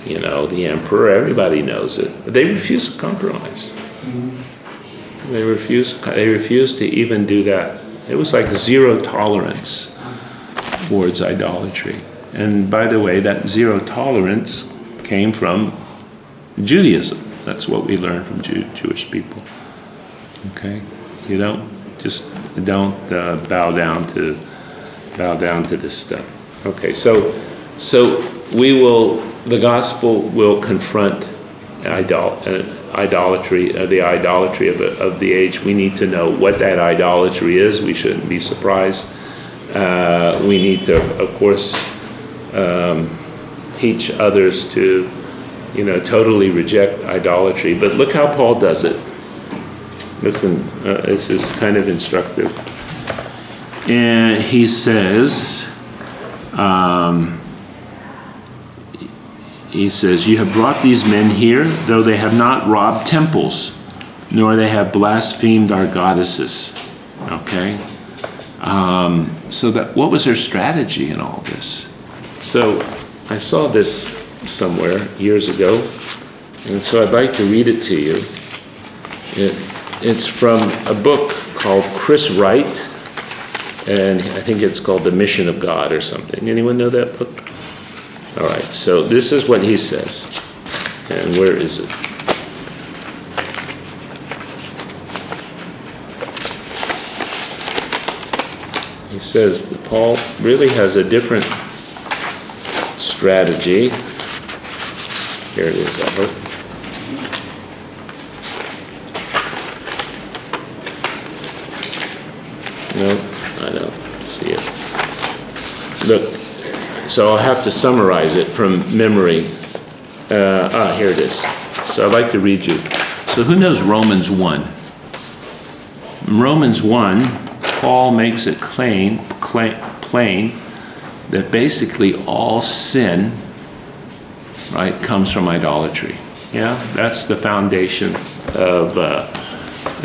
You know, the emperor, everybody knows it. But they refuse to compromise. Mm-hmm. They refuse, they refuse to even do that. It was like zero tolerance towards idolatry. And by the way, that zero tolerance came from Judaism. That's what we learn from Jew, Jewish people. Okay, you don't just don't uh, bow down to bow down to this stuff. Okay, so so we will the gospel will confront idol, uh, idolatry, uh, the idolatry of, of the age. We need to know what that idolatry is. We shouldn't be surprised. Uh, we need to, of course, um, teach others to you know, totally reject idolatry. But look how Paul does it. Listen, uh, this is kind of instructive. And he says, um, he says, You have brought these men here, though they have not robbed temples, nor they have blasphemed our goddesses. Okay? Um, so that what was their strategy in all this? So I saw this somewhere years ago, and so I'd like to read it to you. It, it's from a book called Chris Wright, and I think it's called The Mission of God or something. Anyone know that book? All right, so this is what he says. And where is it? He says that Paul really has a different strategy. Here it is, I hope. No, I don't see it. Look, so I'll have to summarize it from memory. Uh, ah, here it is. So I'd like to read you. So who knows Romans 1? In Romans 1, Paul makes it plain, plain that basically all sin, right, comes from idolatry. Yeah, that's the foundation of uh,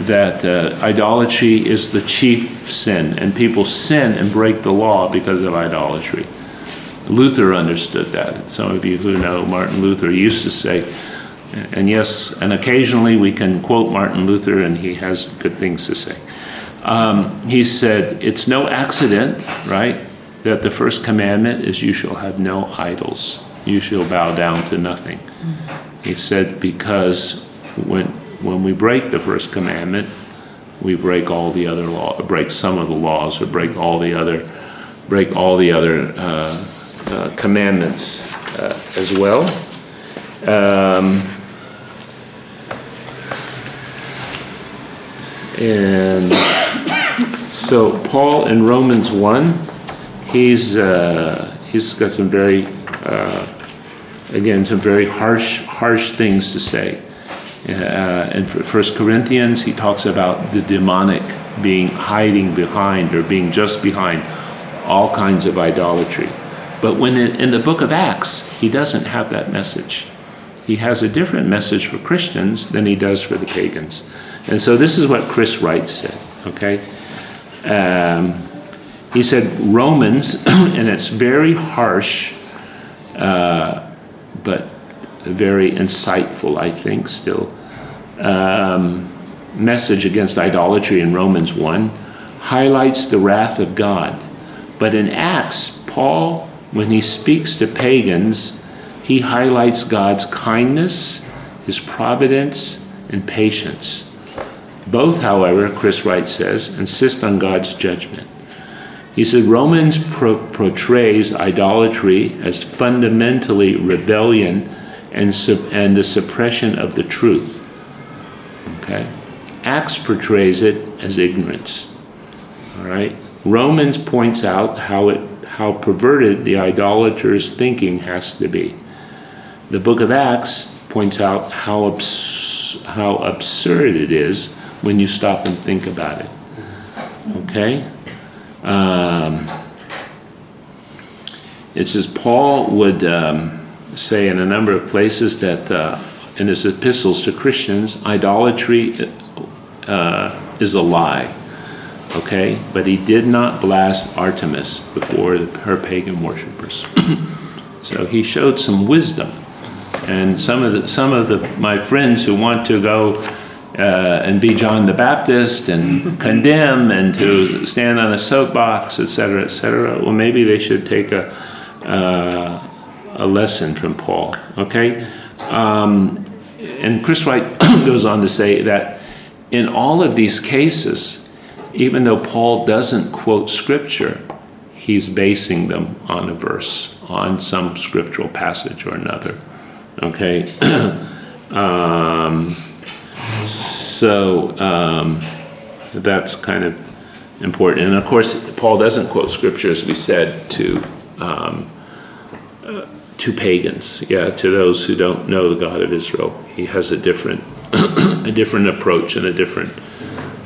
that uh, idolatry is the chief sin, and people sin and break the law because of idolatry. Luther understood that. Some of you who know Martin Luther used to say, and yes, and occasionally we can quote Martin Luther, and he has good things to say. Um, he said, It's no accident, right, that the first commandment is, You shall have no idols, you shall bow down to nothing. He said, Because when, when we break the first commandment, we break all the other law, break some of the laws, or break all the other, break all the other uh, uh, commandments uh, as well. Um, and so Paul in Romans 1, he's, uh, he's got some very, uh, again, some very harsh, harsh things to say. Uh, in First Corinthians, he talks about the demonic being hiding behind or being just behind all kinds of idolatry. But when in, in the book of Acts, he doesn't have that message. He has a different message for Christians than he does for the pagans. And so this is what Chris Wright said, okay? Um, he said Romans, and it's very harsh, uh, but very insightful, I think, still. Um, message against idolatry in Romans 1 highlights the wrath of God. But in Acts, Paul when he speaks to pagans, he highlights God's kindness, his providence, and patience. Both, however, Chris Wright says, insist on God's judgment. He said Romans pro- portrays idolatry as fundamentally rebellion and, sub- and the suppression of the truth. Okay? Acts portrays it as ignorance. All right? Romans points out how it how perverted the idolater's thinking has to be. The book of Acts points out how, abs- how absurd it is when you stop and think about it. Okay? Um, it says Paul would um, say in a number of places that uh, in his epistles to Christians, idolatry uh, is a lie okay? But he did not blast Artemis before the, her pagan worshippers. so he showed some wisdom. And some of the, some of the, my friends who want to go uh, and be John the Baptist and condemn and to stand on a soapbox, etc., etc. Well, maybe they should take a uh, a lesson from Paul. Okay, um, and Chris Wright goes on to say that in all of these cases, even though Paul doesn't quote scripture, he's basing them on a verse, on some scriptural passage or another. Okay? um, so um, that's kind of important. And of course, Paul doesn't quote scripture, as we said, to. Um, uh, to pagans, yeah, to those who don't know the God of Israel, he has a different, a different approach and a different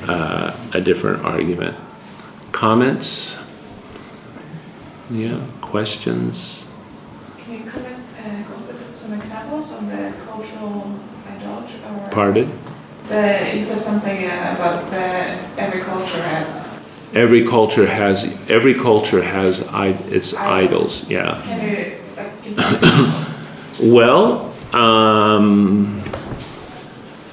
uh, a different argument. Comments? Yeah, questions? Can you uh, with some examples on the cultural idolatry? Or Pardon? The, you said something uh, about the, every culture has. Every culture has every culture has its idols. idols yeah. Can you, well, um,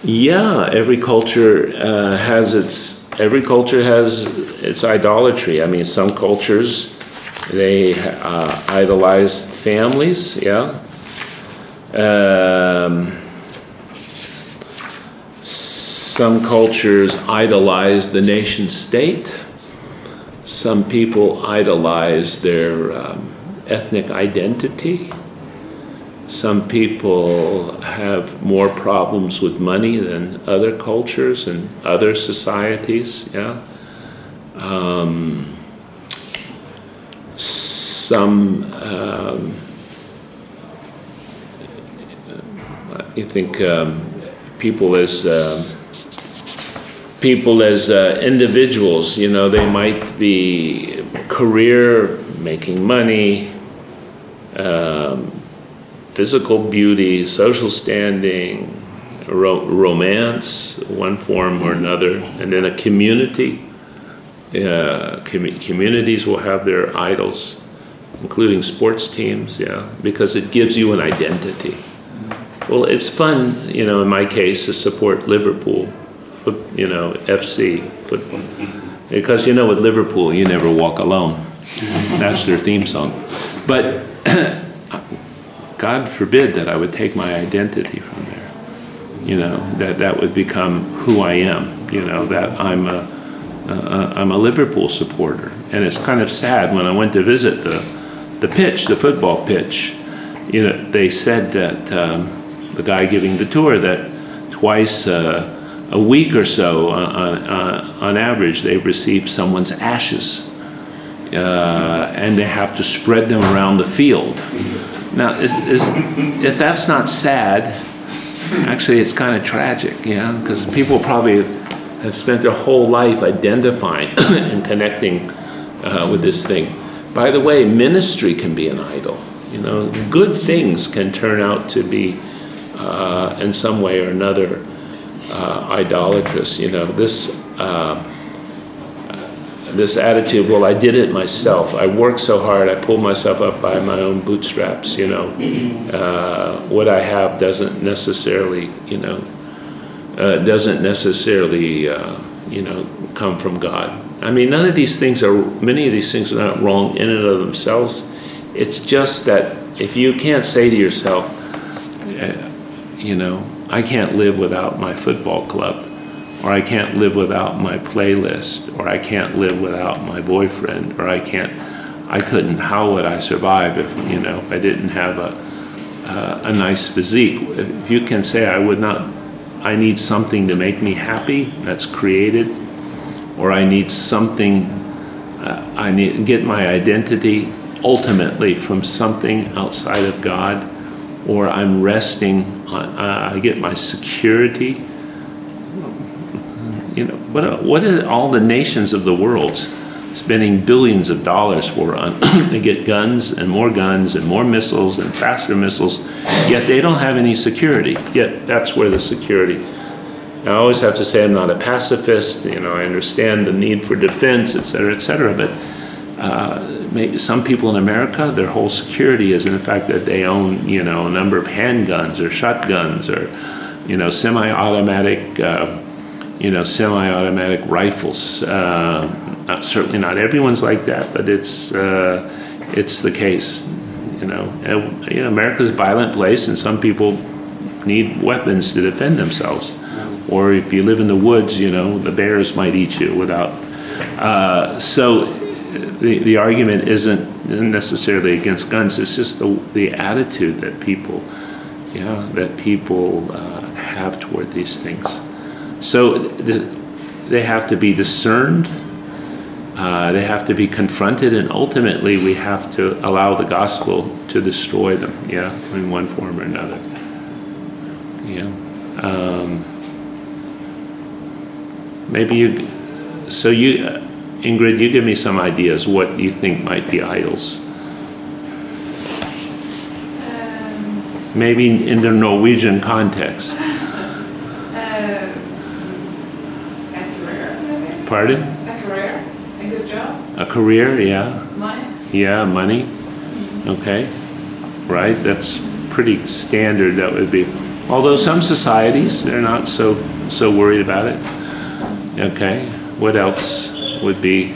yeah, every culture uh, has its every culture has its idolatry. I mean, some cultures they uh, idolize families, yeah. Um, some cultures idolize the nation state. Some people idolize their um, ethnic identity. Some people have more problems with money than other cultures and other societies. Yeah. Um, some, um, I think, um, people as uh, people as uh, individuals. You know, they might be career, making money. Um, physical beauty, social standing, ro- romance, one form or another, and then a community. Uh, com- communities will have their idols, including sports teams, yeah, because it gives you an identity. Well, it's fun, you know, in my case, to support Liverpool, you know, FC football. Because, you know, with Liverpool, you never walk alone. That's their theme song. But God forbid that I would take my identity from there. You know, that that would become who I am. You know, that I'm a, a I'm a Liverpool supporter, and it's kind of sad when I went to visit the the pitch, the football pitch. You know, they said that um, the guy giving the tour that twice. Uh, a week or so, on, on, on average, they receive someone's ashes, uh, and they have to spread them around the field. Now, is, is, if that's not sad, actually it's kind of tragic, yeah, because people probably have spent their whole life identifying and connecting uh, with this thing. By the way, ministry can be an idol. You know, good things can turn out to be, uh, in some way or another, uh, idolatrous. You know, this uh, this attitude, well, I did it myself. I worked so hard, I pulled myself up by my own bootstraps, you know. Uh, what I have doesn't necessarily, you know, uh, doesn't necessarily, uh, you know, come from God. I mean, none of these things are, many of these things are not wrong in and of themselves. It's just that if you can't say to yourself, you know, I can't live without my football club, or I can't live without my playlist, or I can't live without my boyfriend, or I can't, I couldn't, how would I survive if, you know, if I didn't have a, uh, a nice physique? If you can say, I would not, I need something to make me happy that's created, or I need something, uh, I need get my identity ultimately from something outside of God, or I'm resting uh, I get my security you know, what, are, what are all the nations of the world spending billions of dollars for on to get guns and more guns and more missiles and faster missiles, yet they don't have any security. Yet that's where the security. I always have to say I'm not a pacifist. You know, I understand the need for defense, et cetera, et cetera. But uh, some people in America, their whole security is in the fact that they own, you know, a number of handguns or shotguns or, you know, semi-automatic. Uh, you know, semi-automatic rifles. Uh, not certainly not everyone's like that, but it's uh, it's the case. You know, and, you know, America's a violent place, and some people need weapons to defend themselves. Or if you live in the woods, you know, the bears might eat you without. Uh, so the the argument isn't necessarily against guns. It's just the the attitude that people, know, that people uh, have toward these things. So they have to be discerned, uh, they have to be confronted, and ultimately we have to allow the gospel to destroy them, yeah, in one form or another. Yeah. Um, maybe you, so you, uh, Ingrid, you give me some ideas what you think might be idols. Um, maybe in the Norwegian context. Uh, a career, maybe? Pardon? A career, a good job. A career, yeah. Money. Yeah, money. Okay. Right, that's pretty standard. That would be. Although some societies they're not so so worried about it. Okay. what else would be?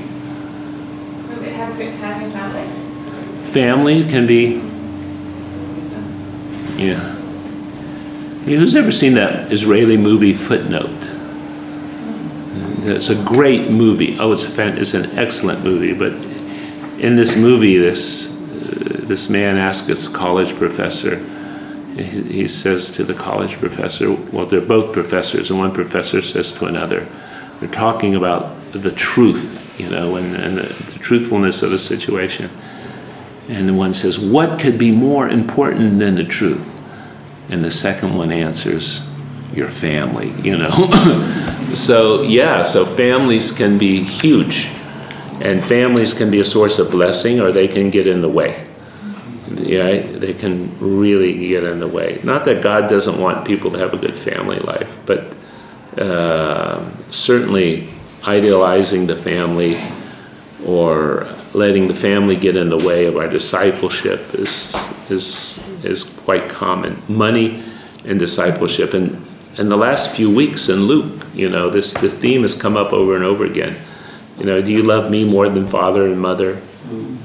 Having family. Family can be, yeah. Yeah, Who's ever seen that Israeli movie Footnote? It's a great movie. Oh, it's a fan, it's an excellent movie. But in this movie, this uh, this man asks his college professor. He, he says to the college professor, well, they're both professors, and one professor says to another, they're talking about the truth, you know, and, and the, the truthfulness of the situation. And the one says, What could be more important than the truth? And the second one answers, Your family, you know. so, yeah, so families can be huge. And families can be a source of blessing or they can get in the way. Yeah, they can really get in the way. Not that God doesn't want people to have a good family life, but uh, certainly idealizing the family or letting the family get in the way of our discipleship is is is quite common. Money and discipleship, and in the last few weeks in Luke, you know, this the theme has come up over and over again. You know, do you love me more than father and mother?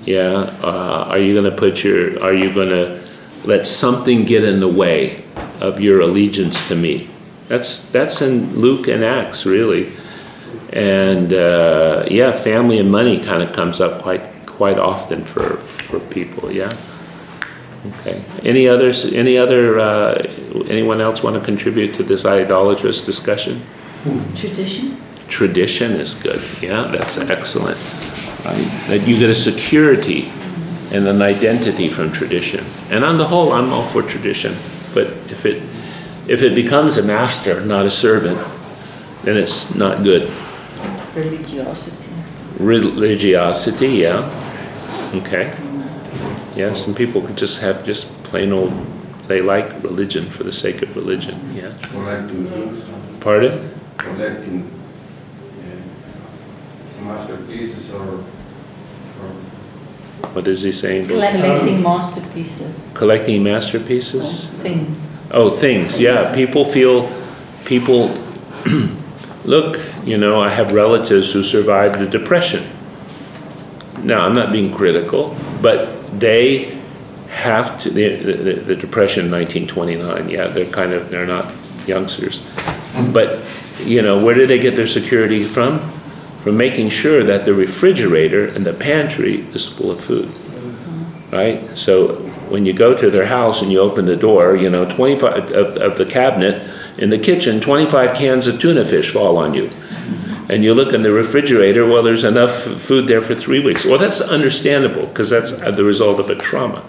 Yeah. Uh, are you going to put your? Are you going to let something get in the way of your allegiance to me? That's that's in Luke and Acts really, and uh, yeah, family and money kind of comes up quite quite often for for people. Yeah. Okay. Any others? Any other? Uh, anyone else want to contribute to this idolatrous discussion? Tradition? Tradition is good. Yeah, that's excellent. Right? That you get a security and an identity from tradition. And on the whole, I'm all for tradition. But if it if it becomes a master, not a servant, then it's not good. Religiosity. Religiosity, yeah. Okay. Yeah, some people could just have just plain old, they like religion for the sake of religion, yeah. Collecting things, Pardon? collecting uh, masterpieces or, or What is he saying? Collecting masterpieces. Collecting masterpieces? Things. Oh, things, yeah. People feel, people, look, you know, I have relatives who survived the Depression. Now, I'm not being critical, but they have to, the, the, the Depression in 1929, yeah, they're kind of, they're not youngsters. But, you know, where did they get their security from? From making sure that the refrigerator and the pantry is full of food. Right? So when you go to their house and you open the door, you know, 25 of, of the cabinet in the kitchen, 25 cans of tuna fish fall on you. And you look in the refrigerator, well, there's enough food there for three weeks. Well, that's understandable because that's the result of a trauma.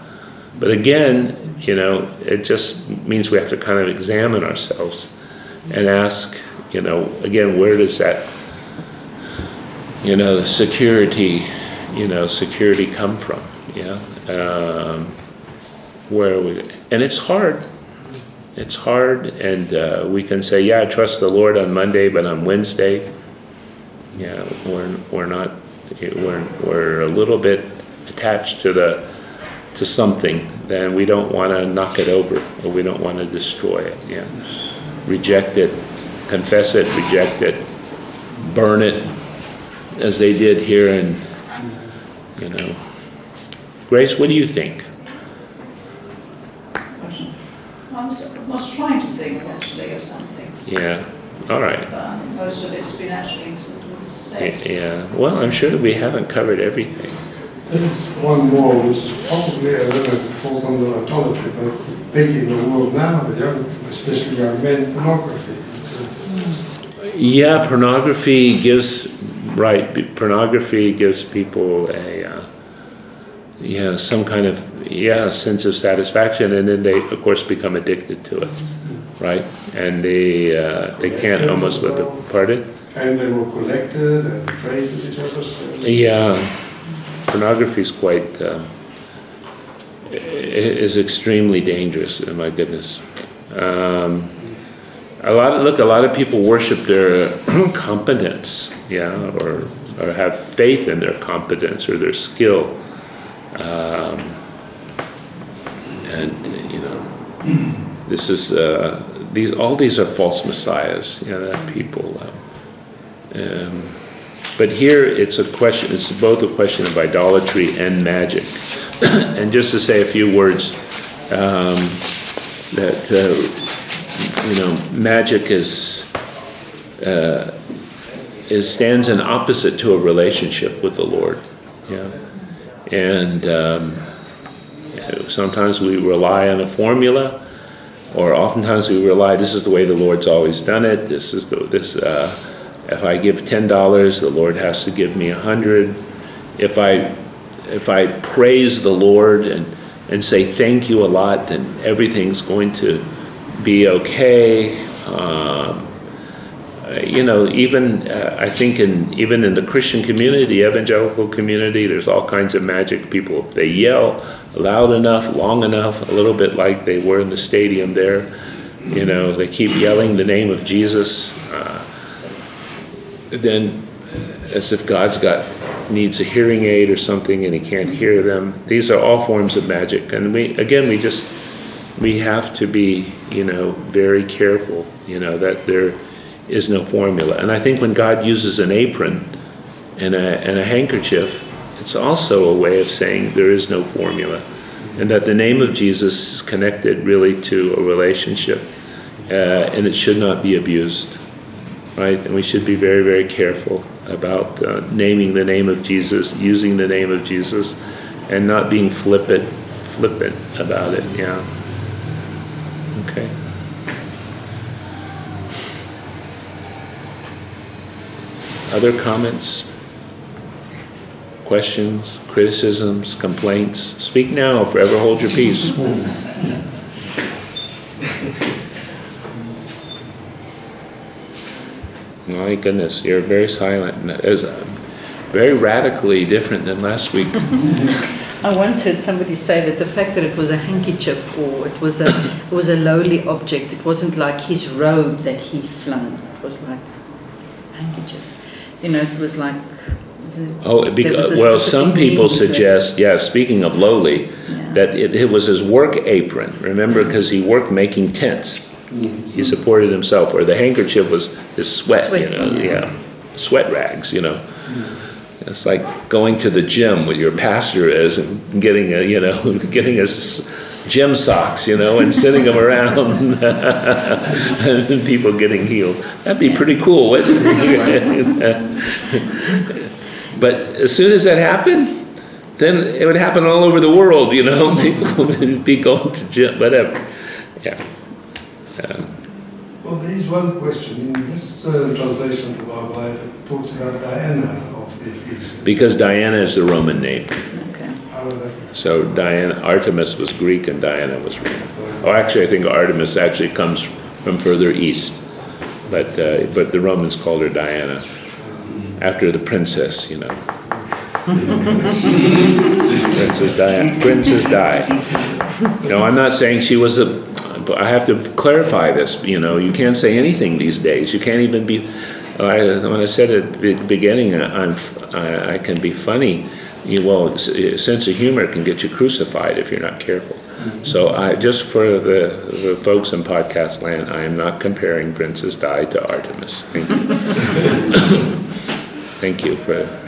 But again, you know, it just means we have to kind of examine ourselves and ask, you know, again, where does that, you know, security, you know, security come from? Yeah. Um, where are we? And it's hard. It's hard, and uh, we can say, "Yeah, I trust the Lord on Monday, but on Wednesday, yeah, we're we're not. We're we're a little bit attached to the to something. Then we don't want to knock it over, or we don't want to destroy it. Yeah, reject it, confess it, reject it, burn it, as they did here, and you know. Grace, what do you think? I was, was trying to think actually of something, Yeah. All right. but um, most of it's been actually Yeah. Well, I'm sure we haven't covered everything. There's one more, which is probably a little bit falls under idolatry, but big in the world now, the young, especially young men, pornography. Uh, Yeah, pornography gives right. Pornography gives people a uh, yeah some kind of yeah sense of satisfaction, and then they of course become addicted to it, right? And they uh, they can't almost live it. Pardon? And they were collected and traded each other. so- Yeah, pornography is quite i- is extremely dangerous. Oh my goodness. Um, a lot of look. A lot of people worship their competence, yeah, or or have faith in their competence or their skill, um, and you know, this is uh, these all these are false messiahs. You know, that people. Um, um, But here it's a question, it's both a question of idolatry and magic. and just to say a few words, um, that, uh, you know, magic is, uh, is, stands in opposite to a relationship with the Lord. Yeah. And um, sometimes we rely on a formula, or oftentimes we rely, this is the way the Lord's always done it, this is the, this, uh, if I give $10, the Lord has to give me a 100 If I, if I praise the Lord and, and say thank you a lot, then everything's going to be okay. Um, you know, even uh, I think in even in the Christian community, evangelical community, there's all kinds of magic. People they yell loud enough, long enough, a little bit like they were in the stadium there. You know, they keep yelling the name of Jesus. Uh, then as if God's got needs a hearing aid or something and he can't hear them. These are all forms of magic, and we again we just we have to be you know very careful. You know that there is no formula, and I think when God uses an apron and a and a handkerchief, it's also a way of saying there is no formula, and that the name of Jesus is connected really to a relationship, uh, and it should not be abused right? And we should be very, very careful about uh, naming the name of Jesus, using the name of Jesus, and not being flippant, flippant about it. Yeah. Okay. Other comments, questions, criticisms, complaints? Speak now, forever hold your peace. My goodness, you're very silent. It's uh, very radically different than last week. I once heard somebody say that the fact that it was a handkerchief or it was a it was a lowly object, it wasn't like his robe that he flung. It was like a handkerchief. You know, it was like. Oh, because, well, some people suggest, yeah, speaking of lowly, yeah. that it, it, was his work apron. Remember, because he worked making tents. He supported himself, or the handkerchief was his sweat, you know, yeah. yeah. sweat rags, you know. It's like going to the gym where your pastor is and getting a, you know, getting his gym socks, you know, and sitting them around and people getting healed. That'd be pretty cool, but as soon as that happened, then it would happen all over the world, you know. People would be going to gym, whatever. Yeah. Well, there is one question. In this uh, translation of the Bible, it talks about Diana of the Ephesians. Because Diana is the Roman name. Okay. So Diana, Artemis was Greek and Diana was Roman. Oh, actually, I think Artemis actually comes from further east, but uh, but the Romans called her Diana after the princess, you know. Princess Diana, Princess Di. No, I'm not saying she was a but I have to clarify this. You know, you can't say anything these days. You can't even be. I, when I said at the beginning, I'm, I, I can be funny. You, well, sense of humor can get you crucified if you're not careful. Mm-hmm. So, I just for the, the folks in podcast land, I am not comparing Princess Di to Artemis. Thank you. Thank you for.